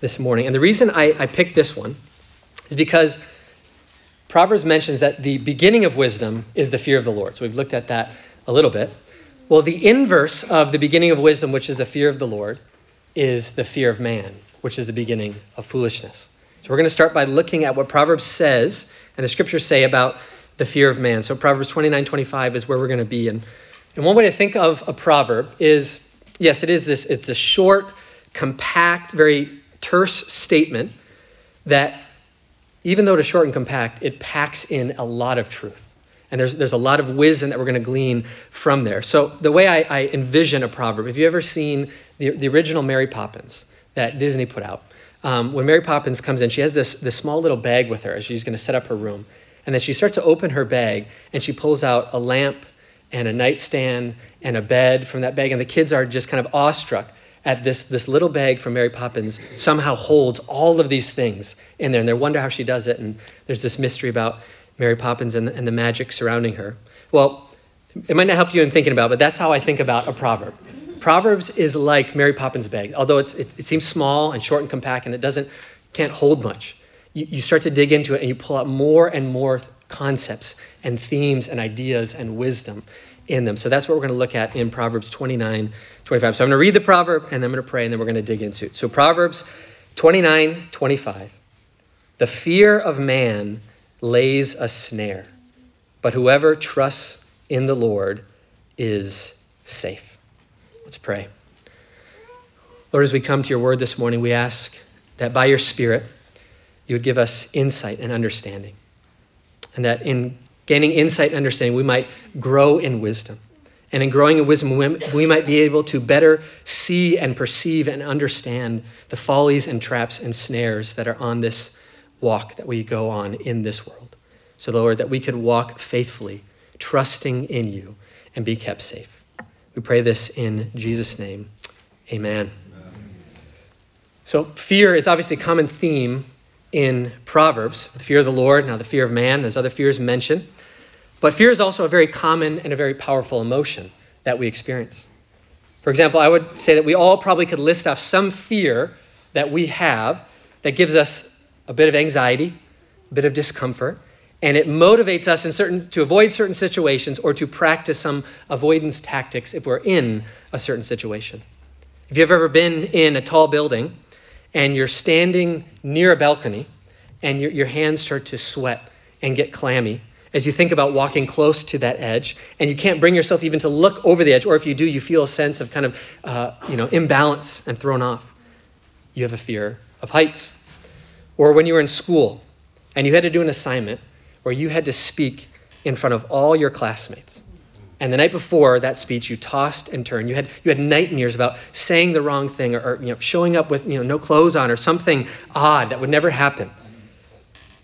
this morning. And the reason I, I picked this one is because Proverbs mentions that the beginning of wisdom is the fear of the Lord. So we've looked at that a little bit. Well, the inverse of the beginning of wisdom, which is the fear of the Lord, is the fear of man, which is the beginning of foolishness. So we're going to start by looking at what Proverbs says and the scriptures say about the fear of man. So Proverbs 29 25 is where we're going to be. And, and one way to think of a proverb is yes, it is this, it's a short, compact, very terse statement that even though it is short and compact, it packs in a lot of truth. And there's, there's a lot of wisdom that we're going to glean from there. So, the way I, I envision a proverb, have you ever seen the, the original Mary Poppins that Disney put out? Um, when Mary Poppins comes in, she has this, this small little bag with her as she's going to set up her room. And then she starts to open her bag and she pulls out a lamp and a nightstand and a bed from that bag. And the kids are just kind of awestruck at this, this little bag from Mary Poppins somehow holds all of these things in there. And they wonder how she does it. And there's this mystery about Mary Poppins and, and the magic surrounding her. Well, it might not help you in thinking about, it, but that's how I think about a proverb. Proverbs is like Mary Poppins' bag, although it, it, seems small and short and compact, and it doesn't can't hold much. You, you start to dig into it, and you pull out more and more concepts and themes and ideas and wisdom in them. So that's what we're going to look at in Proverbs 29, 25. So I'm going to read the proverb and then I'm going to pray and then we're going to dig into it. So Proverbs 29, 25. The fear of man lays a snare, but whoever trusts in the Lord is safe. Let's pray. Lord, as we come to your word this morning, we ask that by your Spirit, you would give us insight and understanding. And that in gaining insight and understanding, we might grow in wisdom. And in growing in wisdom, we might be able to better see and perceive and understand the follies and traps and snares that are on this walk that we go on in this world. So, Lord, that we could walk faithfully, trusting in you, and be kept safe. We pray this in Jesus' name. Amen. So, fear is obviously a common theme in Proverbs the fear of the Lord, now the fear of man, there's other fears mentioned. But fear is also a very common and a very powerful emotion that we experience. For example, I would say that we all probably could list off some fear that we have that gives us a bit of anxiety, a bit of discomfort, and it motivates us in certain to avoid certain situations or to practice some avoidance tactics if we're in a certain situation. If you've ever been in a tall building and you're standing near a balcony and your, your hands start to sweat and get clammy as you think about walking close to that edge, and you can't bring yourself even to look over the edge, or if you do, you feel a sense of kind of uh, you know imbalance and thrown off. You have a fear of heights. Or when you were in school and you had to do an assignment where you had to speak in front of all your classmates. And the night before that speech, you tossed and turned. You had you had nightmares about saying the wrong thing, or, or you know, showing up with you know no clothes on, or something odd that would never happen.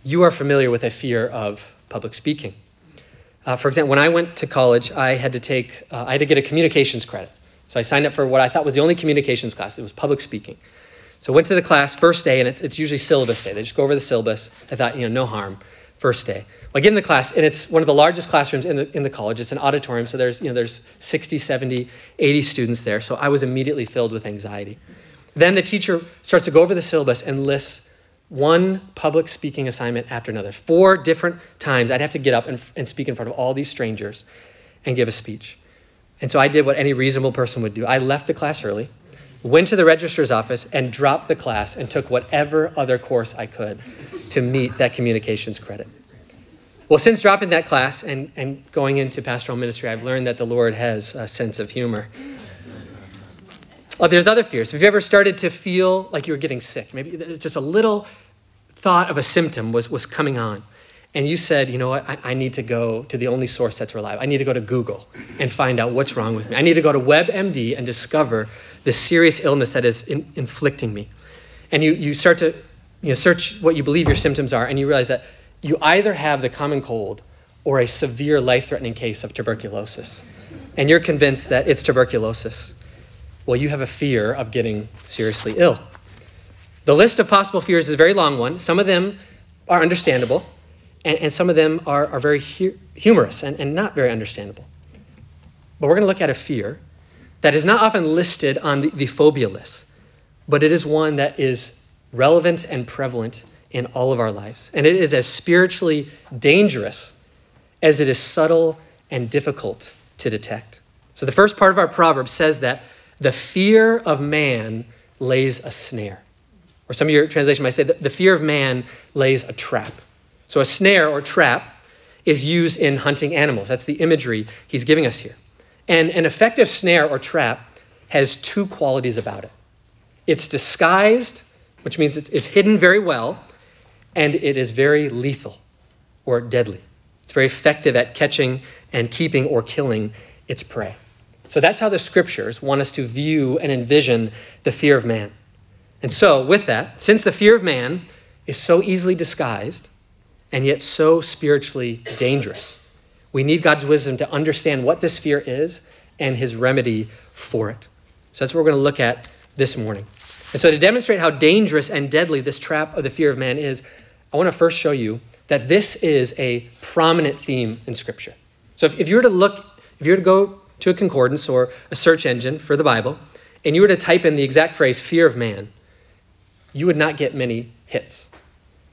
You are familiar with a fear of public speaking. Uh, for example, when I went to college, I had to take, uh, I had to get a communications credit. So I signed up for what I thought was the only communications class. It was public speaking. So I went to the class first day, and it's, it's usually syllabus day. They just go over the syllabus. I thought, you know, no harm. First day. Well, I get in the class, and it's one of the largest classrooms in the, in the college. It's an auditorium, so there's, you know, there's 60, 70, 80 students there. So I was immediately filled with anxiety. Then the teacher starts to go over the syllabus and lists one public speaking assignment after another. Four different times I'd have to get up and, and speak in front of all these strangers and give a speech. And so I did what any reasonable person would do. I left the class early, went to the registrar's office, and dropped the class and took whatever other course I could to meet that communications credit. Well, since dropping that class and, and going into pastoral ministry, I've learned that the Lord has a sense of humor. Oh, there's other fears. Have you ever started to feel like you were getting sick? Maybe just a little thought of a symptom was, was coming on. And you said, you know what, I, I, need to go to the only source that's reliable. I need to go to Google and find out what's wrong with me. I need to go to WebMD and discover the serious illness that is in, inflicting me. And you, you start to you know, search what you believe your symptoms are, and you realize that you either have the common cold or a severe life threatening case of tuberculosis. And you're convinced that it's tuberculosis. Well, you have a fear of getting seriously ill. The list of possible fears is a very long one. Some of them are understandable, and, and some of them are, are very hu- humorous and, and not very understandable. But we're going to look at a fear that is not often listed on the, the phobia list, but it is one that is relevant and prevalent in all of our lives. And it is as spiritually dangerous as it is subtle and difficult to detect. So the first part of our proverb says that the fear of man lays a snare. Or some of your translation might say the fear of man lays a trap. So a snare or trap is used in hunting animals. That's the imagery he's giving us here. And an effective snare or trap has two qualities about it it's disguised, which means it's hidden very well, and it is very lethal or deadly. It's very effective at catching and keeping or killing its prey. So that's how the scriptures want us to view and envision the fear of man. And so, with that, since the fear of man is so easily disguised and yet so spiritually dangerous, we need God's wisdom to understand what this fear is and his remedy for it. So that's what we're going to look at this morning. And so, to demonstrate how dangerous and deadly this trap of the fear of man is, I want to first show you that this is a prominent theme in Scripture. So, if, if you were to look, if you were to go to a concordance or a search engine for the Bible, and you were to type in the exact phrase fear of man, you would not get many hits.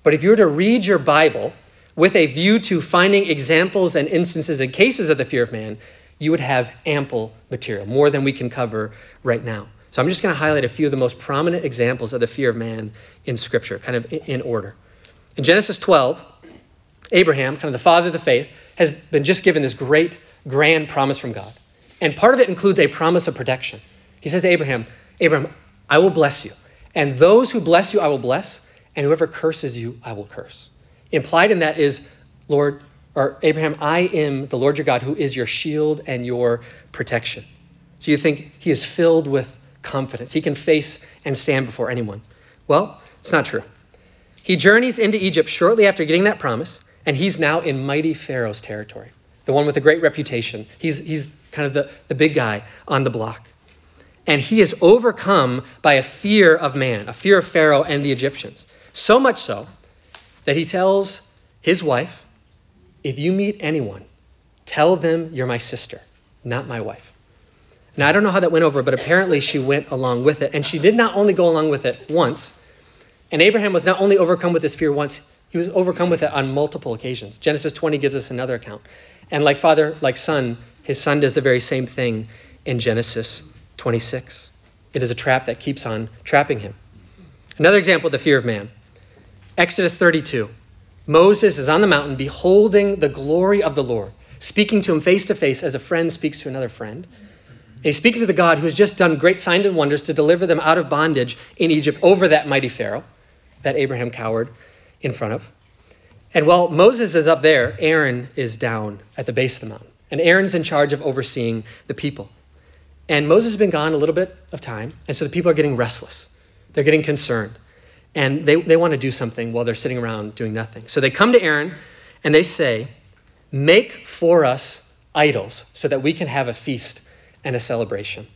But if you were to read your Bible with a view to finding examples and instances and cases of the fear of man, you would have ample material, more than we can cover right now. So I'm just going to highlight a few of the most prominent examples of the fear of man in Scripture, kind of in order. In Genesis 12, Abraham, kind of the father of the faith, has been just given this great, grand promise from God. And part of it includes a promise of protection. He says to Abraham, Abraham, I will bless you. And those who bless you, I will bless. And whoever curses you, I will curse. Implied in that is, Lord, or Abraham, I am the Lord your God who is your shield and your protection. So you think he is filled with confidence. He can face and stand before anyone. Well, it's not true. He journeys into Egypt shortly after getting that promise, and he's now in mighty Pharaoh's territory, the one with a great reputation. He's, he's kind of the, the big guy on the block. And he is overcome by a fear of man, a fear of Pharaoh and the Egyptians. So much so that he tells his wife, If you meet anyone, tell them you're my sister, not my wife. Now, I don't know how that went over, but apparently she went along with it. And she did not only go along with it once, and Abraham was not only overcome with this fear once, he was overcome with it on multiple occasions. Genesis 20 gives us another account. And like father, like son, his son does the very same thing in Genesis 26. It is a trap that keeps on trapping him. Another example of the fear of man Exodus 32. Moses is on the mountain beholding the glory of the Lord, speaking to him face to face as a friend speaks to another friend. And he's speaking to the God who has just done great signs and wonders to deliver them out of bondage in Egypt over that mighty Pharaoh that Abraham cowered in front of. And while Moses is up there, Aaron is down at the base of the mountain. And Aaron's in charge of overseeing the people. And Moses has been gone a little bit of time, and so the people are getting restless. They're getting concerned. And they, they want to do something while they're sitting around doing nothing. So they come to Aaron and they say, Make for us idols so that we can have a feast and a celebration.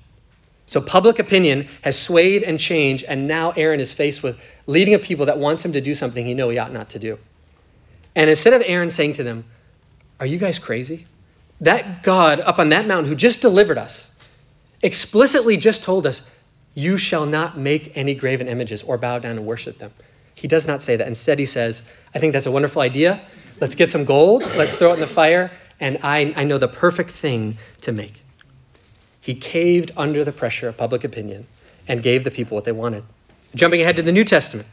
So public opinion has swayed and changed, and now Aaron is faced with leading a people that wants him to do something he know he ought not to do. And instead of Aaron saying to them, Are you guys crazy? That God up on that mountain who just delivered us explicitly just told us, You shall not make any graven images or bow down and worship them. He does not say that. Instead, he says, I think that's a wonderful idea. Let's get some gold, let's throw it in the fire, and I, I know the perfect thing to make. He caved under the pressure of public opinion and gave the people what they wanted. Jumping ahead to the New Testament,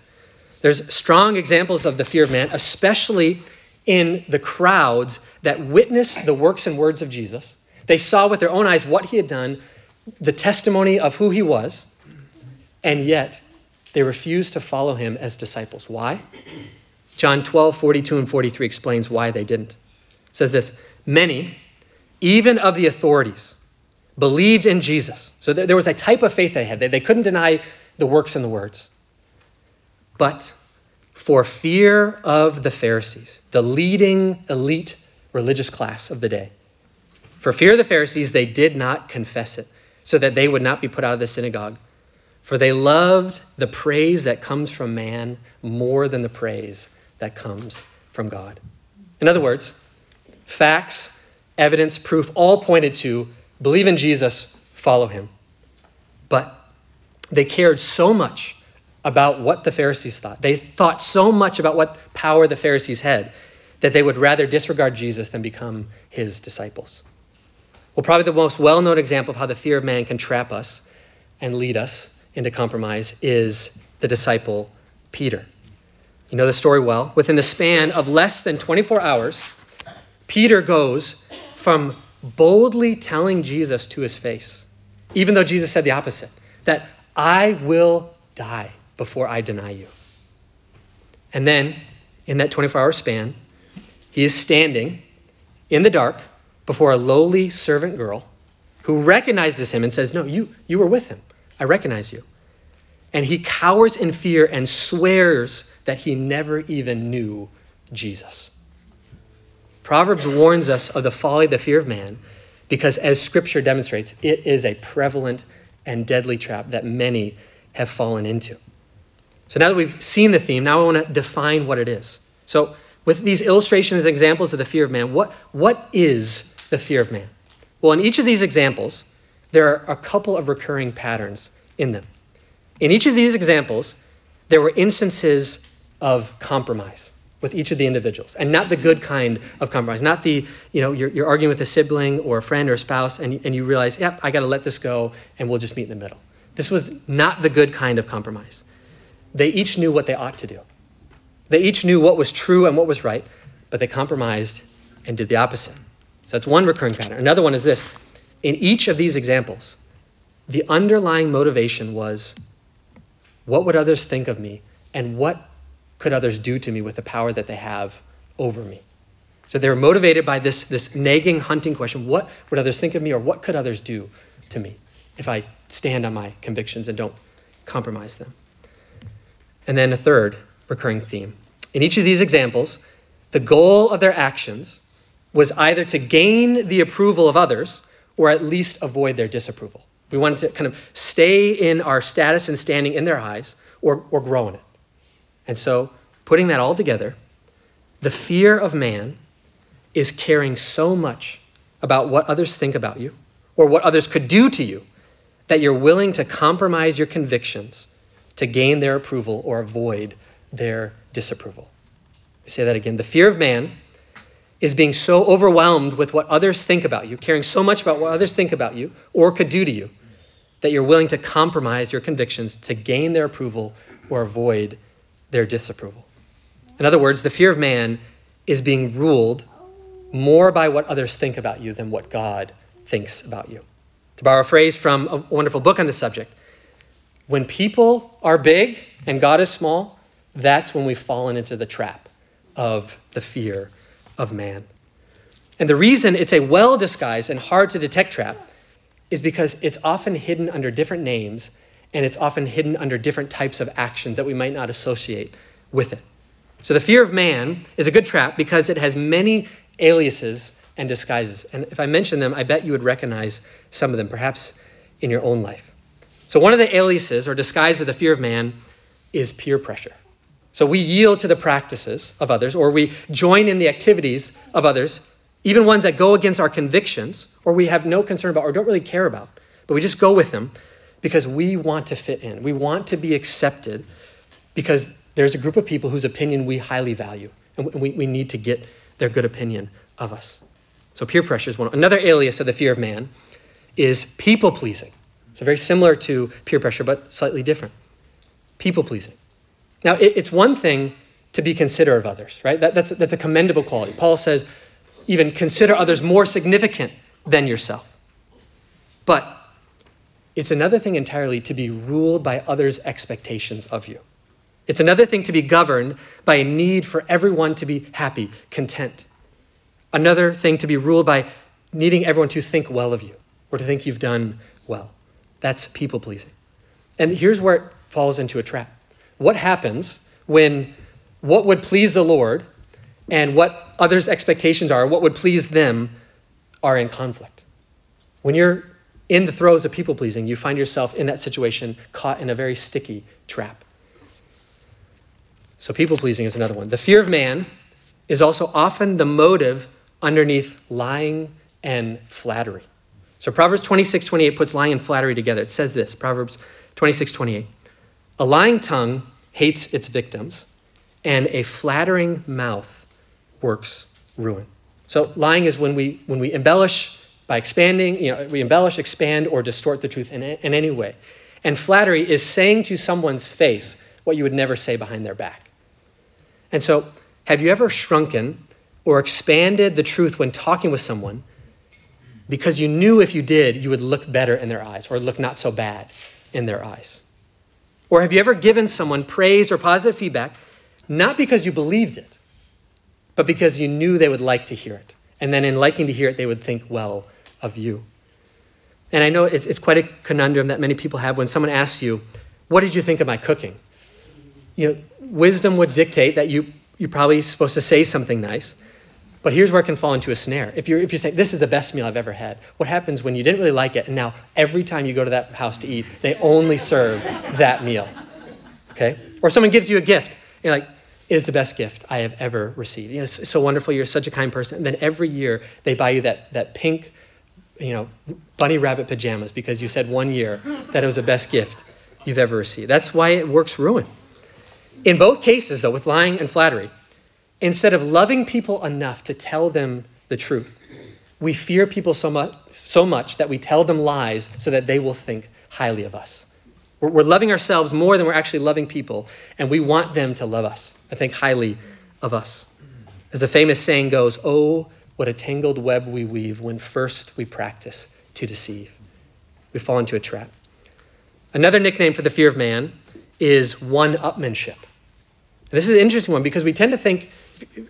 there's strong examples of the fear of man, especially in the crowds that witnessed the works and words of Jesus. They saw with their own eyes what he had done, the testimony of who he was, and yet they refused to follow him as disciples. Why? John 12, 42 and 43 explains why they didn't. It says this Many, even of the authorities, believed in Jesus. So there was a type of faith they had. They couldn't deny the works and the words. But for fear of the Pharisees, the leading elite religious class of the day, for fear of the Pharisees, they did not confess it, so that they would not be put out of the synagogue. For they loved the praise that comes from man more than the praise that comes from God. In other words, facts, evidence, proof all pointed to believe in Jesus, follow him. But they cared so much about what the Pharisees thought. They thought so much about what power the Pharisees had that they would rather disregard Jesus than become his disciples. Well, probably the most well known example of how the fear of man can trap us and lead us into compromise is the disciple Peter. You know the story well. Within the span of less than 24 hours, Peter goes from boldly telling Jesus to his face, even though Jesus said the opposite, that I will die before I deny you. And then, in that 24 hour span, he is standing in the dark before a lowly servant girl who recognizes him and says, No, you, you were with him. I recognize you. And he cowers in fear and swears that he never even knew Jesus. Proverbs warns us of the folly, the fear of man, because as Scripture demonstrates, it is a prevalent and deadly trap that many have fallen into. So now that we've seen the theme, now I want to define what it is. So, with these illustrations and examples of the fear of man, what, what is the fear of man? Well, in each of these examples, there are a couple of recurring patterns in them. In each of these examples, there were instances of compromise with each of the individuals, and not the good kind of compromise, not the, you know, you're, you're arguing with a sibling or a friend or a spouse, and, and you realize, yep, I got to let this go, and we'll just meet in the middle. This was not the good kind of compromise. They each knew what they ought to do. They each knew what was true and what was right, but they compromised and did the opposite. So that's one recurring pattern. Another one is this. In each of these examples, the underlying motivation was what would others think of me and what could others do to me with the power that they have over me? So they were motivated by this, this nagging, hunting question what would others think of me, or what could others do to me if I stand on my convictions and don't compromise them? And then a third recurring theme. In each of these examples, the goal of their actions was either to gain the approval of others or at least avoid their disapproval. We wanted to kind of stay in our status and standing in their eyes or, or grow in it. And so, putting that all together, the fear of man is caring so much about what others think about you or what others could do to you that you're willing to compromise your convictions to gain their approval or avoid their disapproval. I say that again. The fear of man is being so overwhelmed with what others think about you, caring so much about what others think about you or could do to you, that you're willing to compromise your convictions to gain their approval or avoid their disapproval. In other words, the fear of man is being ruled more by what others think about you than what God thinks about you. To borrow a phrase from a wonderful book on the subject, when people are big and God is small, that's when we've fallen into the trap of the fear of man. And the reason it's a well disguised and hard to detect trap is because it's often hidden under different names and it's often hidden under different types of actions that we might not associate with it. So the fear of man is a good trap because it has many aliases and disguises. And if I mention them, I bet you would recognize some of them, perhaps in your own life. So one of the aliases or disguises of the fear of man is peer pressure. So we yield to the practices of others, or we join in the activities of others, even ones that go against our convictions, or we have no concern about, or don't really care about, but we just go with them because we want to fit in. We want to be accepted because there's a group of people whose opinion we highly value, and we, we need to get their good opinion of us. So peer pressure is one. Another alias of the fear of man is people pleasing. So very similar to peer pressure, but slightly different. People pleasing. Now, it, it's one thing to be considerate of others, right? That, that's, that's a commendable quality. Paul says, even consider others more significant than yourself. But it's another thing entirely to be ruled by others' expectations of you. It's another thing to be governed by a need for everyone to be happy, content. Another thing to be ruled by needing everyone to think well of you or to think you've done well. That's people pleasing. And here's where it falls into a trap. What happens when what would please the Lord and what others' expectations are, what would please them, are in conflict? When you're in the throes of people pleasing, you find yourself in that situation caught in a very sticky trap. So, people pleasing is another one. The fear of man is also often the motive underneath lying and flattery. So, Proverbs 26 28 puts lying and flattery together. It says this Proverbs 26 28. A lying tongue hates its victims, and a flattering mouth works ruin. So lying is when we when we embellish by expanding, you know, we embellish, expand, or distort the truth in, in any way. And flattery is saying to someone's face what you would never say behind their back. And so, have you ever shrunken or expanded the truth when talking with someone because you knew if you did, you would look better in their eyes or look not so bad in their eyes? Or have you ever given someone praise or positive feedback not because you believed it, but because you knew they would like to hear it? And then, in liking to hear it, they would think well of you. And I know it's, it's quite a conundrum that many people have when someone asks you, What did you think of my cooking? You know, wisdom would dictate that you, you're probably supposed to say something nice. But here's where it can fall into a snare. If you're, if you say, This is the best meal I've ever had, what happens when you didn't really like it, and now every time you go to that house to eat, they only serve that meal? Okay? Or someone gives you a gift. You're like, It is the best gift I have ever received. You know, it's so wonderful. You're such a kind person. And then every year they buy you that, that pink, you know, bunny rabbit pajamas because you said one year that it was the best gift you've ever received. That's why it works ruin. In both cases, though, with lying and flattery, Instead of loving people enough to tell them the truth, we fear people so much, so much that we tell them lies so that they will think highly of us. We're, we're loving ourselves more than we're actually loving people, and we want them to love us and think highly of us. As the famous saying goes, Oh, what a tangled web we weave when first we practice to deceive. We fall into a trap. Another nickname for the fear of man is one upmanship. this is an interesting one because we tend to think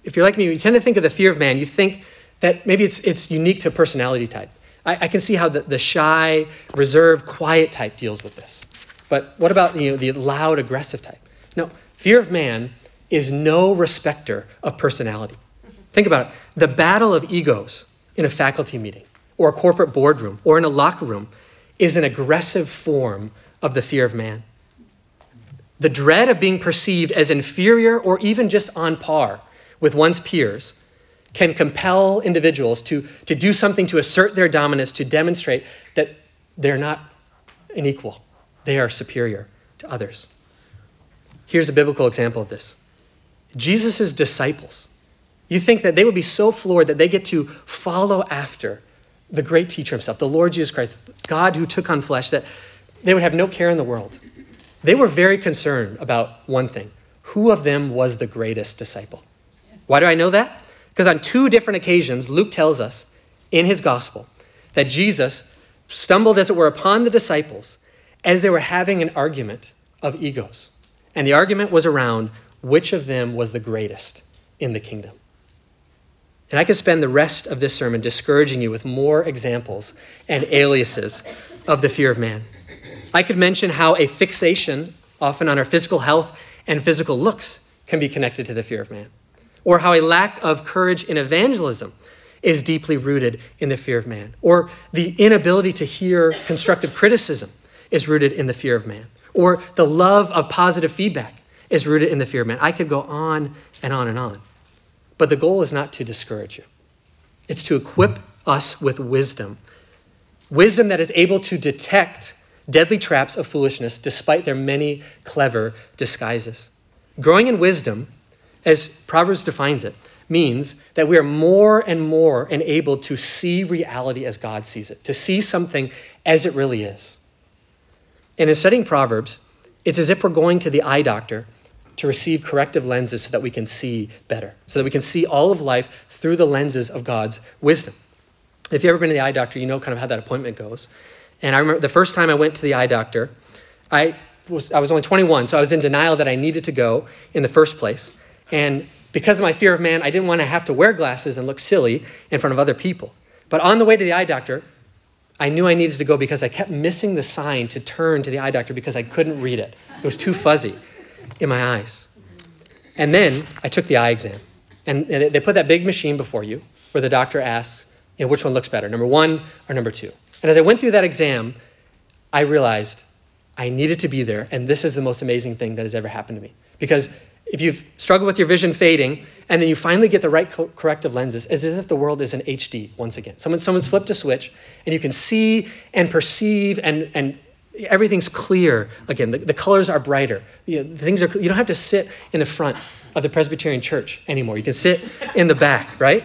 if you're like me, you tend to think of the fear of man. You think that maybe it's, it's unique to personality type. I, I can see how the, the shy, reserved, quiet type deals with this. But what about you know, the loud, aggressive type? No, fear of man is no respecter of personality. Think about it. The battle of egos in a faculty meeting, or a corporate boardroom, or in a locker room is an aggressive form of the fear of man. The dread of being perceived as inferior or even just on par with one's peers can compel individuals to, to do something to assert their dominance, to demonstrate that they're not an equal, they are superior to others. Here's a biblical example of this Jesus' disciples. You think that they would be so floored that they get to follow after the great teacher himself, the Lord Jesus Christ, God who took on flesh, that they would have no care in the world. They were very concerned about one thing who of them was the greatest disciple? Why do I know that? Because on two different occasions, Luke tells us in his gospel that Jesus stumbled, as it were, upon the disciples as they were having an argument of egos. And the argument was around which of them was the greatest in the kingdom. And I could spend the rest of this sermon discouraging you with more examples and aliases of the fear of man. I could mention how a fixation, often on our physical health and physical looks, can be connected to the fear of man or how a lack of courage in evangelism is deeply rooted in the fear of man, or the inability to hear constructive criticism is rooted in the fear of man, or the love of positive feedback is rooted in the fear of man. I could go on and on and on. But the goal is not to discourage you, it's to equip us with wisdom. Wisdom that is able to detect deadly traps of foolishness despite their many clever disguises. Growing in wisdom as Proverbs defines it, means that we are more and more enabled to see reality as God sees it, to see something as it really is. And in studying Proverbs, it's as if we're going to the eye doctor to receive corrective lenses so that we can see better, so that we can see all of life through the lenses of God's wisdom. If you've ever been to the eye doctor, you know kind of how that appointment goes. And I remember the first time I went to the eye doctor, I was, I was only 21, so I was in denial that I needed to go in the first place. And because of my fear of man, I didn't want to have to wear glasses and look silly in front of other people. But on the way to the eye doctor, I knew I needed to go because I kept missing the sign to turn to the eye doctor because I couldn't read it. It was too fuzzy in my eyes. And then I took the eye exam. And they put that big machine before you where the doctor asks, you know, which one looks better, number one or number two? And as I went through that exam, I realized I needed to be there. And this is the most amazing thing that has ever happened to me. Because if you've struggled with your vision fading and then you finally get the right co- corrective lenses, it's as if the world is in HD once again. Someone, someone's flipped a switch and you can see and perceive and, and everything's clear again. The, the colors are brighter. You know, things are. You don't have to sit in the front of the Presbyterian Church anymore. You can sit in the back, right?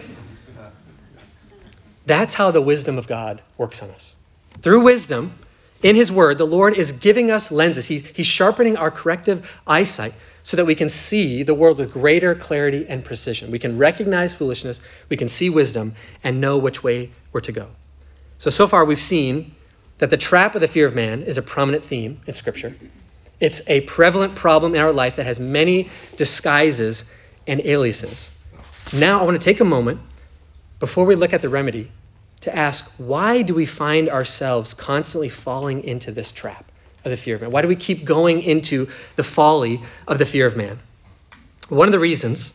That's how the wisdom of God works on us. Through wisdom, in His Word, the Lord is giving us lenses. He's, he's sharpening our corrective eyesight so that we can see the world with greater clarity and precision. We can recognize foolishness, we can see wisdom, and know which way we're to go. So, so far we've seen that the trap of the fear of man is a prominent theme in Scripture. It's a prevalent problem in our life that has many disguises and aliases. Now, I want to take a moment before we look at the remedy to ask why do we find ourselves constantly falling into this trap of the fear of man? Why do we keep going into the folly of the fear of man? One of the reasons,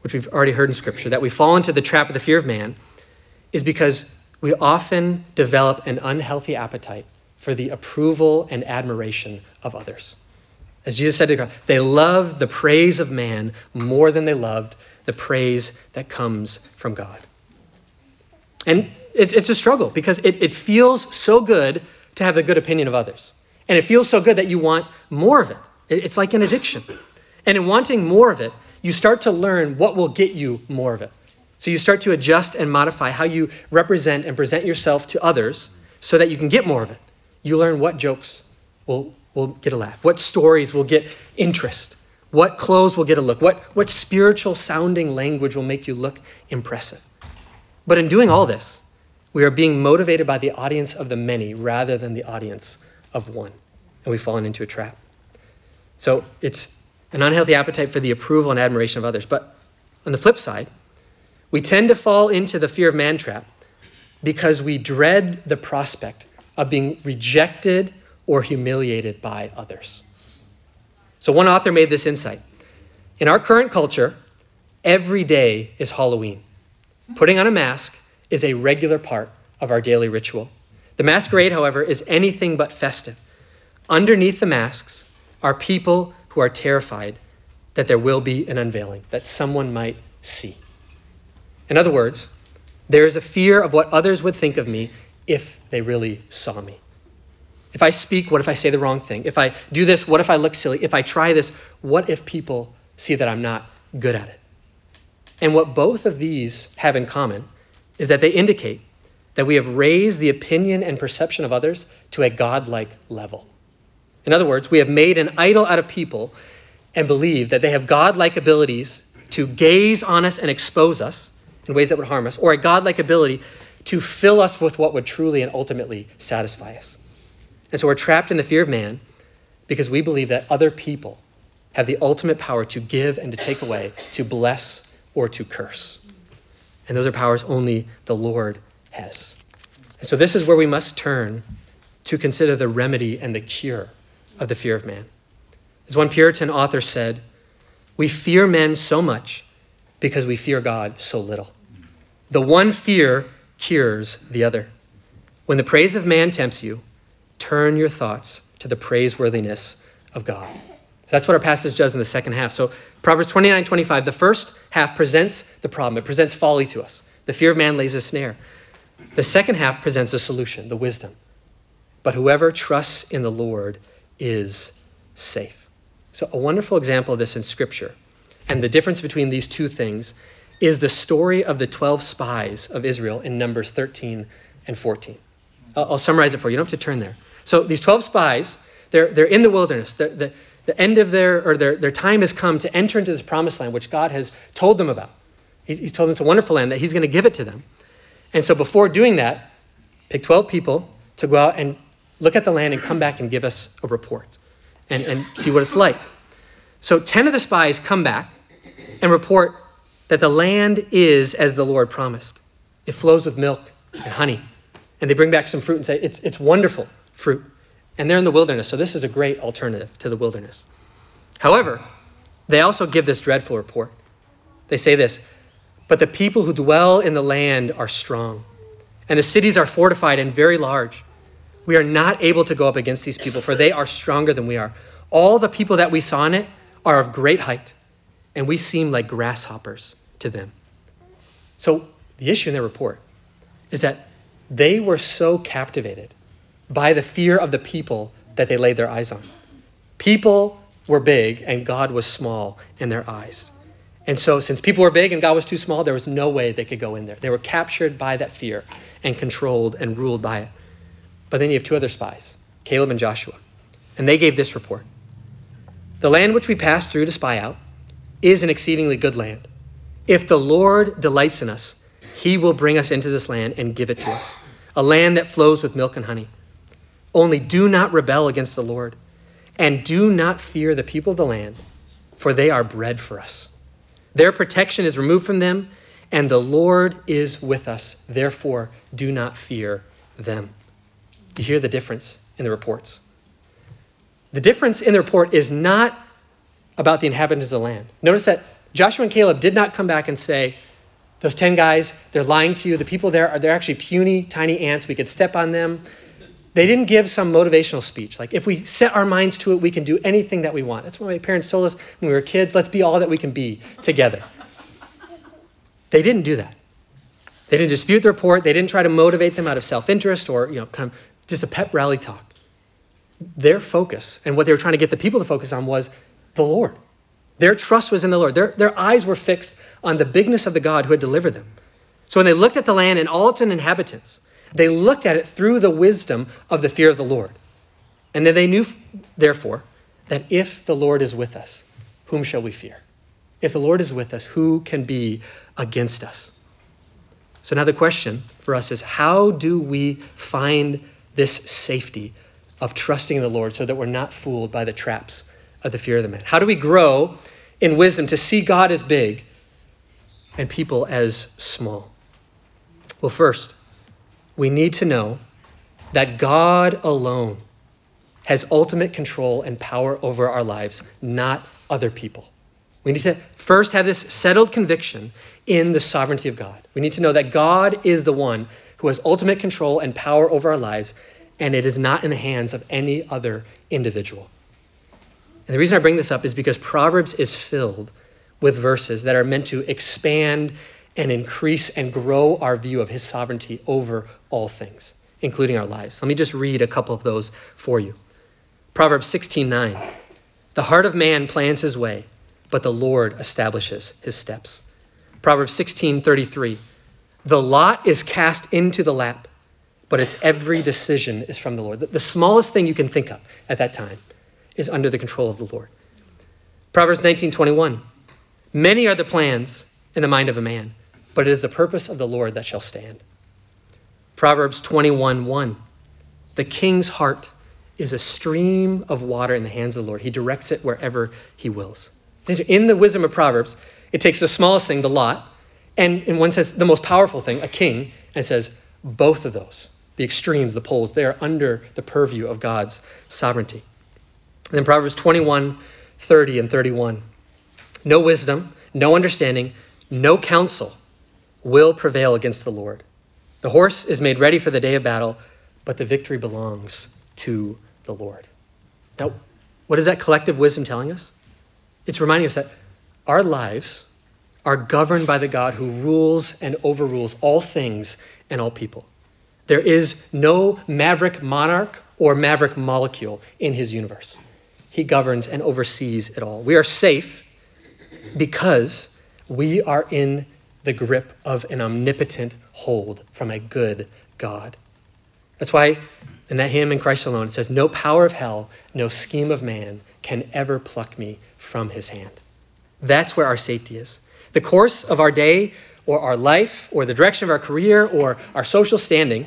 which we've already heard in Scripture, that we fall into the trap of the fear of man is because we often develop an unhealthy appetite for the approval and admiration of others. As Jesus said to God, they loved the praise of man more than they loved the praise that comes from God. And it, it's a struggle because it, it feels so good to have the good opinion of others. And it feels so good that you want more of it. it. It's like an addiction. And in wanting more of it, you start to learn what will get you more of it. So you start to adjust and modify how you represent and present yourself to others so that you can get more of it. You learn what jokes will, will get a laugh, what stories will get interest, what clothes will get a look, what, what spiritual sounding language will make you look impressive. But in doing all this, we are being motivated by the audience of the many rather than the audience of one. And we've fallen into a trap. So it's an unhealthy appetite for the approval and admiration of others. But on the flip side, we tend to fall into the fear of man trap because we dread the prospect of being rejected or humiliated by others. So one author made this insight. In our current culture, every day is Halloween. Putting on a mask is a regular part of our daily ritual. The masquerade, however, is anything but festive. Underneath the masks are people who are terrified that there will be an unveiling, that someone might see. In other words, there is a fear of what others would think of me if they really saw me. If I speak, what if I say the wrong thing? If I do this, what if I look silly? If I try this, what if people see that I'm not good at it? And what both of these have in common is that they indicate that we have raised the opinion and perception of others to a godlike level. In other words, we have made an idol out of people and believe that they have godlike abilities to gaze on us and expose us in ways that would harm us, or a godlike ability to fill us with what would truly and ultimately satisfy us. And so we're trapped in the fear of man because we believe that other people have the ultimate power to give and to take away, to bless or to curse. And those are powers only the Lord has. And so this is where we must turn to consider the remedy and the cure of the fear of man. As one Puritan author said, we fear men so much because we fear God so little. The one fear cures the other. When the praise of man tempts you, turn your thoughts to the praiseworthiness of God. So that's what our passage does in the second half. So Proverbs 29 25, the first half presents the problem, it presents folly to us. The fear of man lays a snare. The second half presents a solution, the wisdom. But whoever trusts in the Lord is safe. So, a wonderful example of this in Scripture, and the difference between these two things is the story of the 12 spies of Israel in Numbers 13 and 14. I'll, I'll summarize it for you. You don't have to turn there. So, these 12 spies, they're, they're in the wilderness. The, the, end of their, or their, their time has come to enter into this promised land, which God has told them about. he's told them it's a wonderful land, that He's going to give it to them. And so before doing that, pick 12 people to go out and look at the land and come back and give us a report and, and see what it's like. So 10 of the spies come back and report that the land is as the Lord promised. It flows with milk and honey. And they bring back some fruit and say, it's, it's wonderful fruit. And they're in the wilderness, so this is a great alternative to the wilderness. However, they also give this dreadful report. They say this but the people who dwell in the land are strong, and the cities are fortified and very large. We are not able to go up against these people, for they are stronger than we are. All the people that we saw in it are of great height, and we seem like grasshoppers to them. So, the issue in their report is that they were so captivated by the fear of the people that they laid their eyes on. People were big and God was small in their eyes. And so, since people were big and God was too small, there was no way they could go in there. They were captured by that fear and controlled and ruled by it. But then you have two other spies, Caleb and Joshua. And they gave this report The land which we passed through to spy out is an exceedingly good land. If the Lord delights in us, he will bring us into this land and give it to us, a land that flows with milk and honey. Only do not rebel against the Lord, and do not fear the people of the land, for they are bread for us. Their protection is removed from them, and the Lord is with us. Therefore, do not fear them. You hear the difference in the reports. The difference in the report is not about the inhabitants of the land. Notice that Joshua and Caleb did not come back and say, those 10 guys, they're lying to you. The people there are they're actually puny, tiny ants. We could step on them. They didn't give some motivational speech. Like, if we set our minds to it, we can do anything that we want. That's what my parents told us when we were kids. Let's be all that we can be together. They didn't do that. They didn't dispute the report. They didn't try to motivate them out of self-interest or, you know, kind of just a pep rally talk. Their focus and what they were trying to get the people to focus on was the Lord. Their trust was in the Lord. Their, their eyes were fixed on the bigness of the God who had delivered them. So when they looked at the land and all its inhabitants, they looked at it through the wisdom of the fear of the Lord. And then they knew, therefore, that if the Lord is with us, whom shall we fear? If the Lord is with us, who can be against us? So now the question for us is how do we find this safety of trusting in the Lord so that we're not fooled by the traps of the fear of the man? How do we grow in wisdom to see God as big and people as small? Well, first, we need to know that God alone has ultimate control and power over our lives, not other people. We need to first have this settled conviction in the sovereignty of God. We need to know that God is the one who has ultimate control and power over our lives, and it is not in the hands of any other individual. And the reason I bring this up is because Proverbs is filled with verses that are meant to expand and increase and grow our view of his sovereignty over all things, including our lives. Let me just read a couple of those for you. Proverbs 16:9. The heart of man plans his way, but the Lord establishes his steps. Proverbs 16:33. The lot is cast into the lap, but its every decision is from the Lord. The smallest thing you can think of at that time is under the control of the Lord. Proverbs 19:21. Many are the plans in the mind of a man, but it is the purpose of the Lord that shall stand. Proverbs 21:1. The king's heart is a stream of water in the hands of the Lord. He directs it wherever he wills. In the wisdom of Proverbs, it takes the smallest thing, the lot, and in one sense, the most powerful thing, a king, and says both of those, the extremes, the poles, they are under the purview of God's sovereignty. Then Proverbs 21 30 and 31. No wisdom, no understanding, no counsel will prevail against the Lord. The horse is made ready for the day of battle, but the victory belongs to the Lord. Now, what is that collective wisdom telling us? It's reminding us that our lives are governed by the God who rules and overrules all things and all people. There is no maverick monarch or maverick molecule in his universe. He governs and oversees it all. We are safe because we are in the grip of an omnipotent hold from a good God. That's why in that hymn in Christ alone it says, No power of hell, no scheme of man can ever pluck me from his hand. That's where our safety is. The course of our day or our life or the direction of our career or our social standing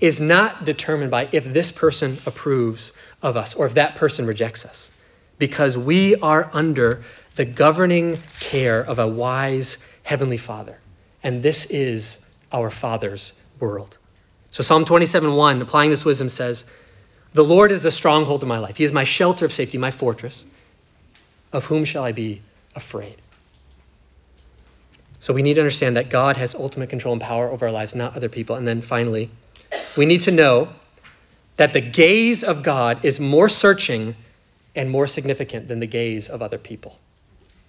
is not determined by if this person approves of us or if that person rejects us, because we are under the governing care of a wise Heavenly Father. And this is our Father's world. So Psalm 27:1, applying this wisdom, says, The Lord is the stronghold of my life. He is my shelter of safety, my fortress. Of whom shall I be afraid? So we need to understand that God has ultimate control and power over our lives, not other people. And then finally, we need to know that the gaze of God is more searching and more significant than the gaze of other people.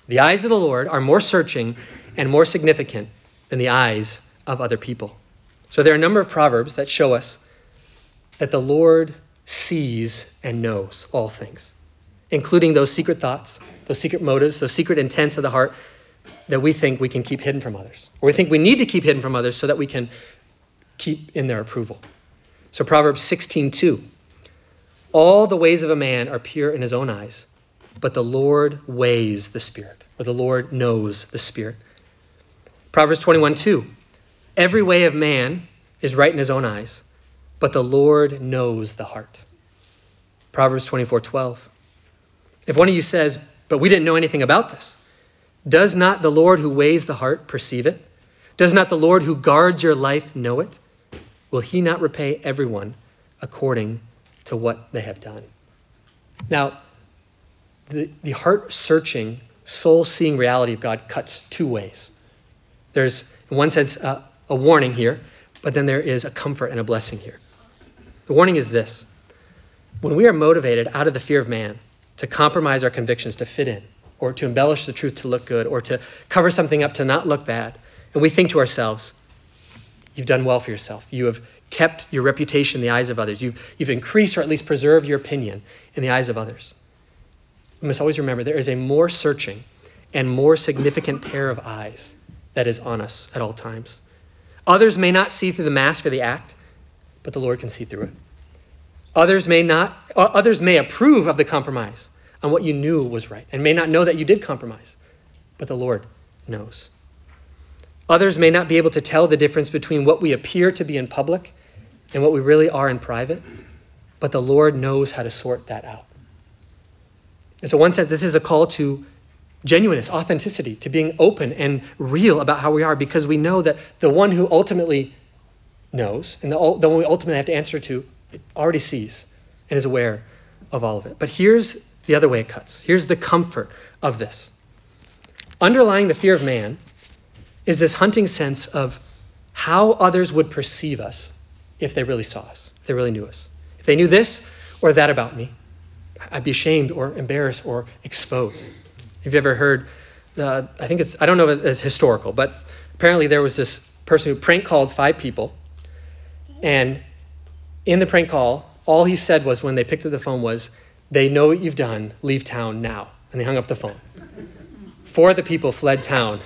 The eyes of the Lord are more searching and more significant than the eyes of other people. So there are a number of proverbs that show us that the Lord sees and knows all things, including those secret thoughts, those secret motives, those secret intents of the heart that we think we can keep hidden from others, or we think we need to keep hidden from others so that we can keep in their approval. So Proverbs 16:2 All the ways of a man are pure in his own eyes, but the Lord weighs the spirit, or the Lord knows the spirit. Proverbs 21:2 Every way of man is right in his own eyes, but the Lord knows the heart. Proverbs 24:12 If one of you says, "But we didn't know anything about this," does not the Lord who weighs the heart perceive it? Does not the Lord who guards your life know it? Will he not repay everyone according to what they have done? Now, the, the heart searching, soul seeing reality of God cuts two ways. There's, in one sense, a warning here, but then there is a comfort and a blessing here. The warning is this when we are motivated out of the fear of man to compromise our convictions to fit in, or to embellish the truth to look good, or to cover something up to not look bad, and we think to ourselves, you've done well for yourself. You have kept your reputation in the eyes of others. You've, you've increased or at least preserved your opinion in the eyes of others. We must always remember there is a more searching and more significant pair of eyes that is on us at all times. Others may not see through the mask or the act, but the Lord can see through it. Others may not others may approve of the compromise on what you knew was right and may not know that you did compromise, but the Lord knows. Others may not be able to tell the difference between what we appear to be in public and what we really are in private, but the Lord knows how to sort that out. And so, one sense, this is a call to genuineness, authenticity, to being open and real about how we are, because we know that the one who ultimately knows and the, the one we ultimately have to answer to already sees and is aware of all of it. But here's the other way it cuts. Here's the comfort of this. Underlying the fear of man is this hunting sense of how others would perceive us if they really saw us, if they really knew us. If they knew this or that about me, I'd be ashamed or embarrassed or exposed. Have you ever heard? Uh, I think it's I don't know if it's historical, but apparently there was this person who prank called five people, and in the prank call, all he said was when they picked up the phone was, "They know what you've done. Leave town now." And they hung up the phone. Four of the people fled town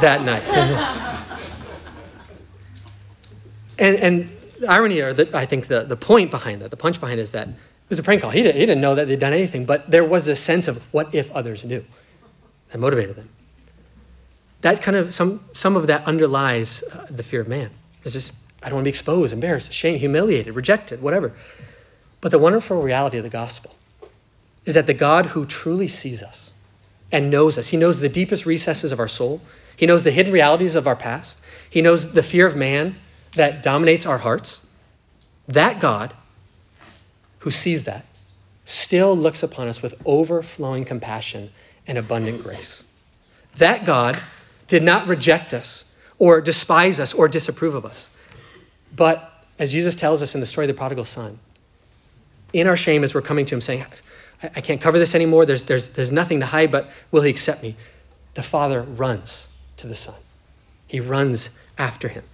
that night. and and the irony, or the, I think the, the point behind that, the punch behind it is that it was a prank call. He, did, he didn't know that they'd done anything, but there was a sense of what if others knew that motivated them. That kind of, some, some of that underlies uh, the fear of man. It's just, I don't want to be exposed, embarrassed, ashamed, humiliated, rejected, whatever. But the wonderful reality of the gospel is that the God who truly sees us and knows us, he knows the deepest recesses of our soul, he knows the hidden realities of our past, he knows the fear of man that dominates our hearts. That God who sees that still looks upon us with overflowing compassion and abundant grace. That God did not reject us or despise us or disapprove of us. But as Jesus tells us in the story of the prodigal son, in our shame as we're coming to him saying, I, I can't cover this anymore, there's, there's, there's nothing to hide, but will he accept me? The father runs to the son. He runs after him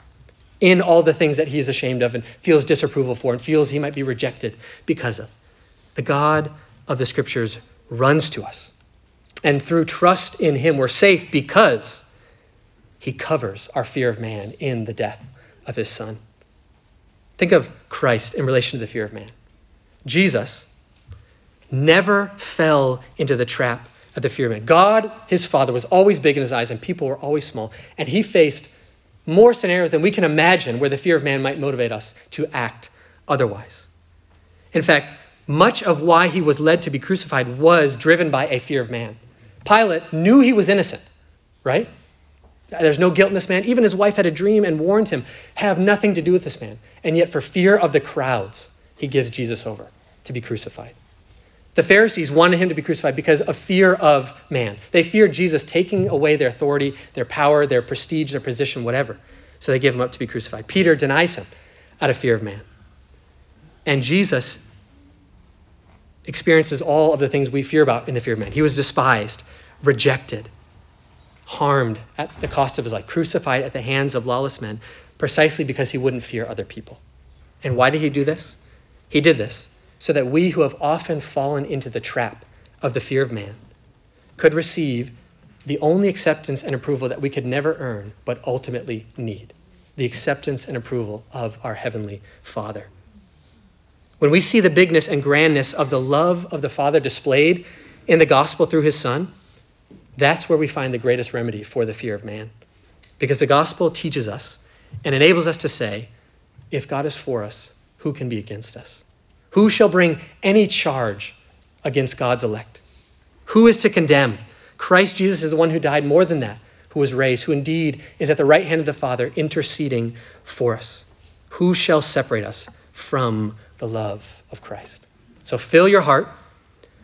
in all the things that he's ashamed of and feels disapproval for and feels he might be rejected because of. The God of the scriptures runs to us and through trust in him, we're safe because he covers our fear of man in the death of his son. Think of Christ in relation to the fear of man. Jesus never fell into the trap of the fear of man. God, his father, was always big in his eyes, and people were always small. And he faced more scenarios than we can imagine where the fear of man might motivate us to act otherwise. In fact, much of why he was led to be crucified was driven by a fear of man. Pilate knew he was innocent, right? There's no guilt in this man. Even his wife had a dream and warned him, have nothing to do with this man. And yet, for fear of the crowds, he gives Jesus over to be crucified. The Pharisees wanted him to be crucified because of fear of man. They feared Jesus taking away their authority, their power, their prestige, their position, whatever. So they give him up to be crucified. Peter denies him out of fear of man. And Jesus experiences all of the things we fear about in the fear of man. He was despised, rejected, harmed at the cost of his life, crucified at the hands of lawless men, precisely because he wouldn't fear other people. And why did he do this? He did this so that we who have often fallen into the trap of the fear of man could receive the only acceptance and approval that we could never earn, but ultimately need the acceptance and approval of our Heavenly Father. When we see the bigness and grandness of the love of the Father displayed in the gospel through his Son, that's where we find the greatest remedy for the fear of man. Because the gospel teaches us and enables us to say, if God is for us, who can be against us? Who shall bring any charge against God's elect? Who is to condemn? Christ Jesus is the one who died more than that, who was raised, who indeed is at the right hand of the Father interceding for us. Who shall separate us from the love of Christ? So fill your heart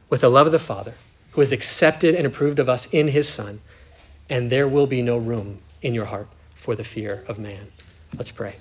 with the love of the Father, who has accepted and approved of us in his Son, and there will be no room in your heart for the fear of man. Let's pray.